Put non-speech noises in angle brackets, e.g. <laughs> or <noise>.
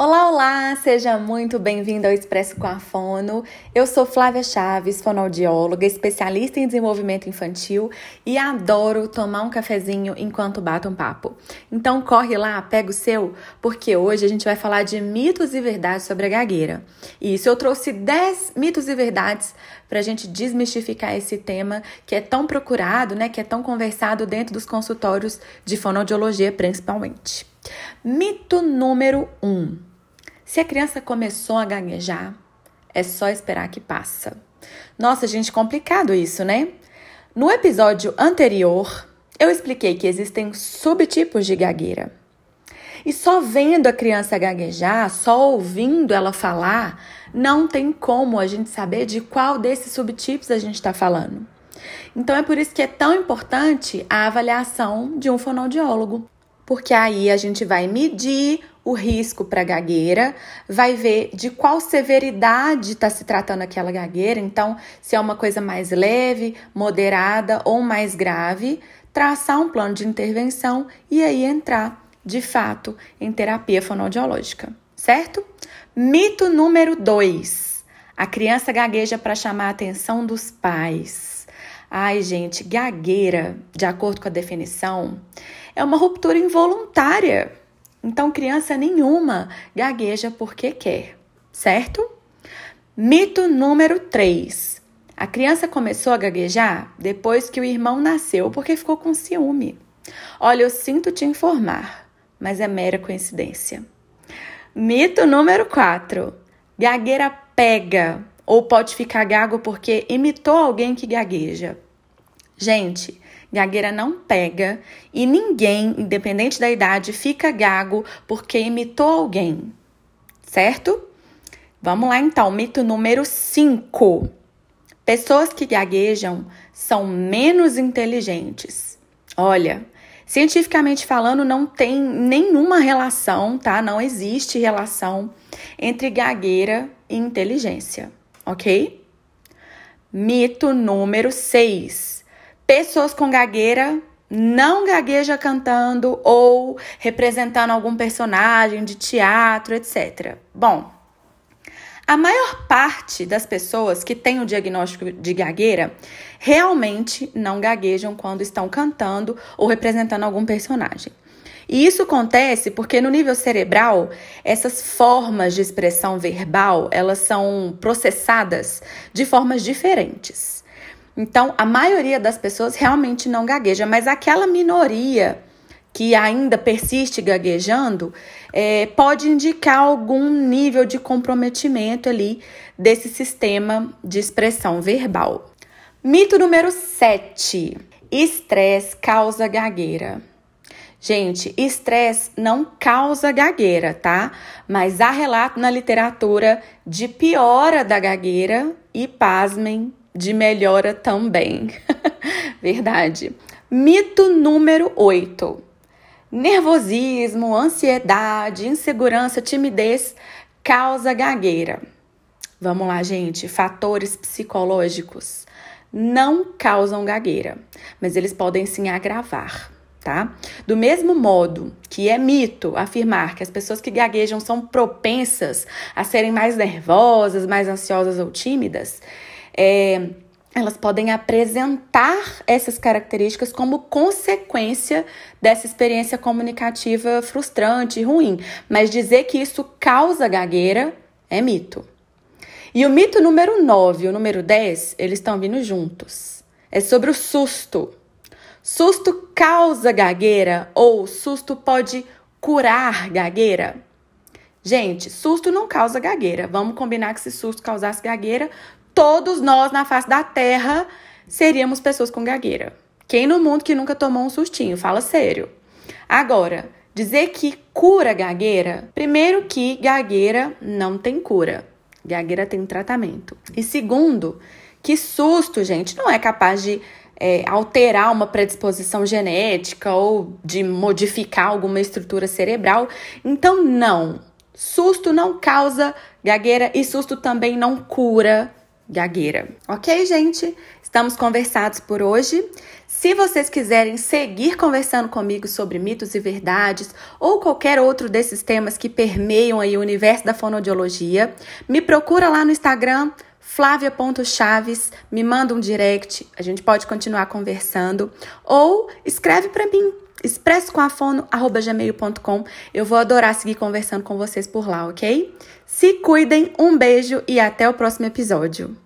Olá, olá! Seja muito bem-vindo ao Expresso com a Fono. Eu sou Flávia Chaves, fonoaudióloga, especialista em desenvolvimento infantil e adoro tomar um cafezinho enquanto bato um papo. Então corre lá, pega o seu, porque hoje a gente vai falar de mitos e verdades sobre a gagueira. E isso eu trouxe 10 mitos e verdades para a gente desmistificar esse tema que é tão procurado, né, que é tão conversado dentro dos consultórios de fonoaudiologia principalmente. Mito número 1. Um. Se a criança começou a gaguejar, é só esperar que passa. Nossa, gente, complicado isso, né? No episódio anterior, eu expliquei que existem subtipos de gagueira. E só vendo a criança gaguejar, só ouvindo ela falar, não tem como a gente saber de qual desses subtipos a gente está falando. Então é por isso que é tão importante a avaliação de um fonoaudiólogo porque aí a gente vai medir o risco para gagueira, vai ver de qual severidade está se tratando aquela gagueira, então, se é uma coisa mais leve, moderada ou mais grave, traçar um plano de intervenção e aí entrar, de fato, em terapia fonoaudiológica, certo? Mito número 2. A criança gagueja para chamar a atenção dos pais. Ai, gente, gagueira, de acordo com a definição, é uma ruptura involuntária. Então, criança nenhuma gagueja porque quer, certo? Mito número 3. A criança começou a gaguejar depois que o irmão nasceu porque ficou com ciúme. Olha, eu sinto te informar, mas é mera coincidência. Mito número 4. Gagueira pega ou pode ficar gago porque imitou alguém que gagueja. Gente, Gagueira não pega e ninguém, independente da idade, fica gago porque imitou alguém, certo? Vamos lá então, mito número 5. Pessoas que gaguejam são menos inteligentes. Olha, cientificamente falando, não tem nenhuma relação, tá? Não existe relação entre gagueira e inteligência, ok? Mito número 6 pessoas com gagueira não gagueja cantando ou representando algum personagem de teatro, etc. Bom, a maior parte das pessoas que têm o diagnóstico de gagueira realmente não gaguejam quando estão cantando ou representando algum personagem. E isso acontece porque no nível cerebral, essas formas de expressão verbal, elas são processadas de formas diferentes. Então, a maioria das pessoas realmente não gagueja, mas aquela minoria que ainda persiste gaguejando é, pode indicar algum nível de comprometimento ali desse sistema de expressão verbal. Mito número 7: estresse causa gagueira. Gente, estresse não causa gagueira, tá? Mas há relato na literatura de piora da gagueira e, pasmem, de melhora também. <laughs> Verdade. Mito número 8. Nervosismo, ansiedade, insegurança, timidez causa gagueira. Vamos lá, gente. Fatores psicológicos não causam gagueira, mas eles podem sim agravar, tá? Do mesmo modo que é mito afirmar que as pessoas que gaguejam são propensas a serem mais nervosas, mais ansiosas ou tímidas, é, elas podem apresentar essas características como consequência dessa experiência comunicativa frustrante e ruim. Mas dizer que isso causa gagueira é mito. E o mito número 9 e o número 10, eles estão vindo juntos. É sobre o susto. Susto causa gagueira ou susto pode curar gagueira? Gente, susto não causa gagueira. Vamos combinar que se susto causasse gagueira, todos nós na face da terra seríamos pessoas com gagueira. Quem no mundo que nunca tomou um sustinho? Fala sério. Agora, dizer que cura gagueira, primeiro que gagueira não tem cura. Gagueira tem tratamento. E segundo, que susto, gente, não é capaz de é, alterar uma predisposição genética ou de modificar alguma estrutura cerebral. Então, não. Susto não causa gagueira e susto também não cura gagueira. Ok, gente? Estamos conversados por hoje. Se vocês quiserem seguir conversando comigo sobre mitos e verdades ou qualquer outro desses temas que permeiam aí o universo da fonoaudiologia, me procura lá no Instagram Flávia.chaves, me manda um direct, a gente pode continuar conversando, ou escreve para mim, expressocoafono.gmail.com. Eu vou adorar seguir conversando com vocês por lá, ok? Se cuidem, um beijo e até o próximo episódio.